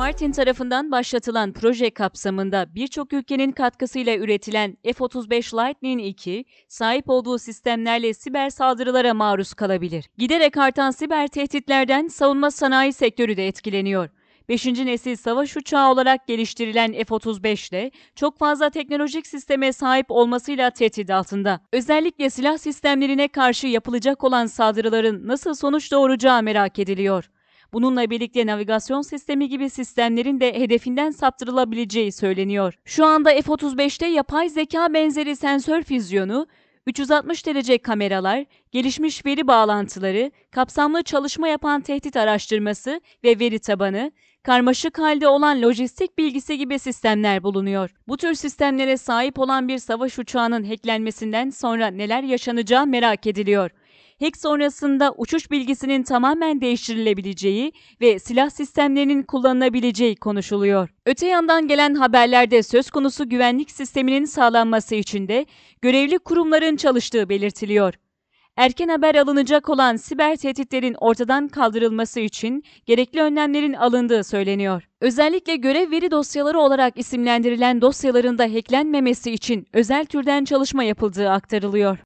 Martin tarafından başlatılan proje kapsamında birçok ülkenin katkısıyla üretilen F-35 Lightning II, sahip olduğu sistemlerle siber saldırılara maruz kalabilir. Giderek artan siber tehditlerden savunma sanayi sektörü de etkileniyor. 5. nesil savaş uçağı olarak geliştirilen F-35 de çok fazla teknolojik sisteme sahip olmasıyla tehdit altında. Özellikle silah sistemlerine karşı yapılacak olan saldırıların nasıl sonuç doğuracağı merak ediliyor. Bununla birlikte navigasyon sistemi gibi sistemlerin de hedefinden saptırılabileceği söyleniyor. Şu anda F-35'te yapay zeka benzeri sensör füzyonu, 360 derece kameralar, gelişmiş veri bağlantıları, kapsamlı çalışma yapan tehdit araştırması ve veri tabanı, karmaşık halde olan lojistik bilgisi gibi sistemler bulunuyor. Bu tür sistemlere sahip olan bir savaş uçağının hacklenmesinden sonra neler yaşanacağı merak ediliyor. Hack sonrasında uçuş bilgisinin tamamen değiştirilebileceği ve silah sistemlerinin kullanılabileceği konuşuluyor. Öte yandan gelen haberlerde söz konusu güvenlik sisteminin sağlanması için de görevli kurumların çalıştığı belirtiliyor. Erken haber alınacak olan siber tehditlerin ortadan kaldırılması için gerekli önlemlerin alındığı söyleniyor. Özellikle görev veri dosyaları olarak isimlendirilen dosyaların da hacklenmemesi için özel türden çalışma yapıldığı aktarılıyor.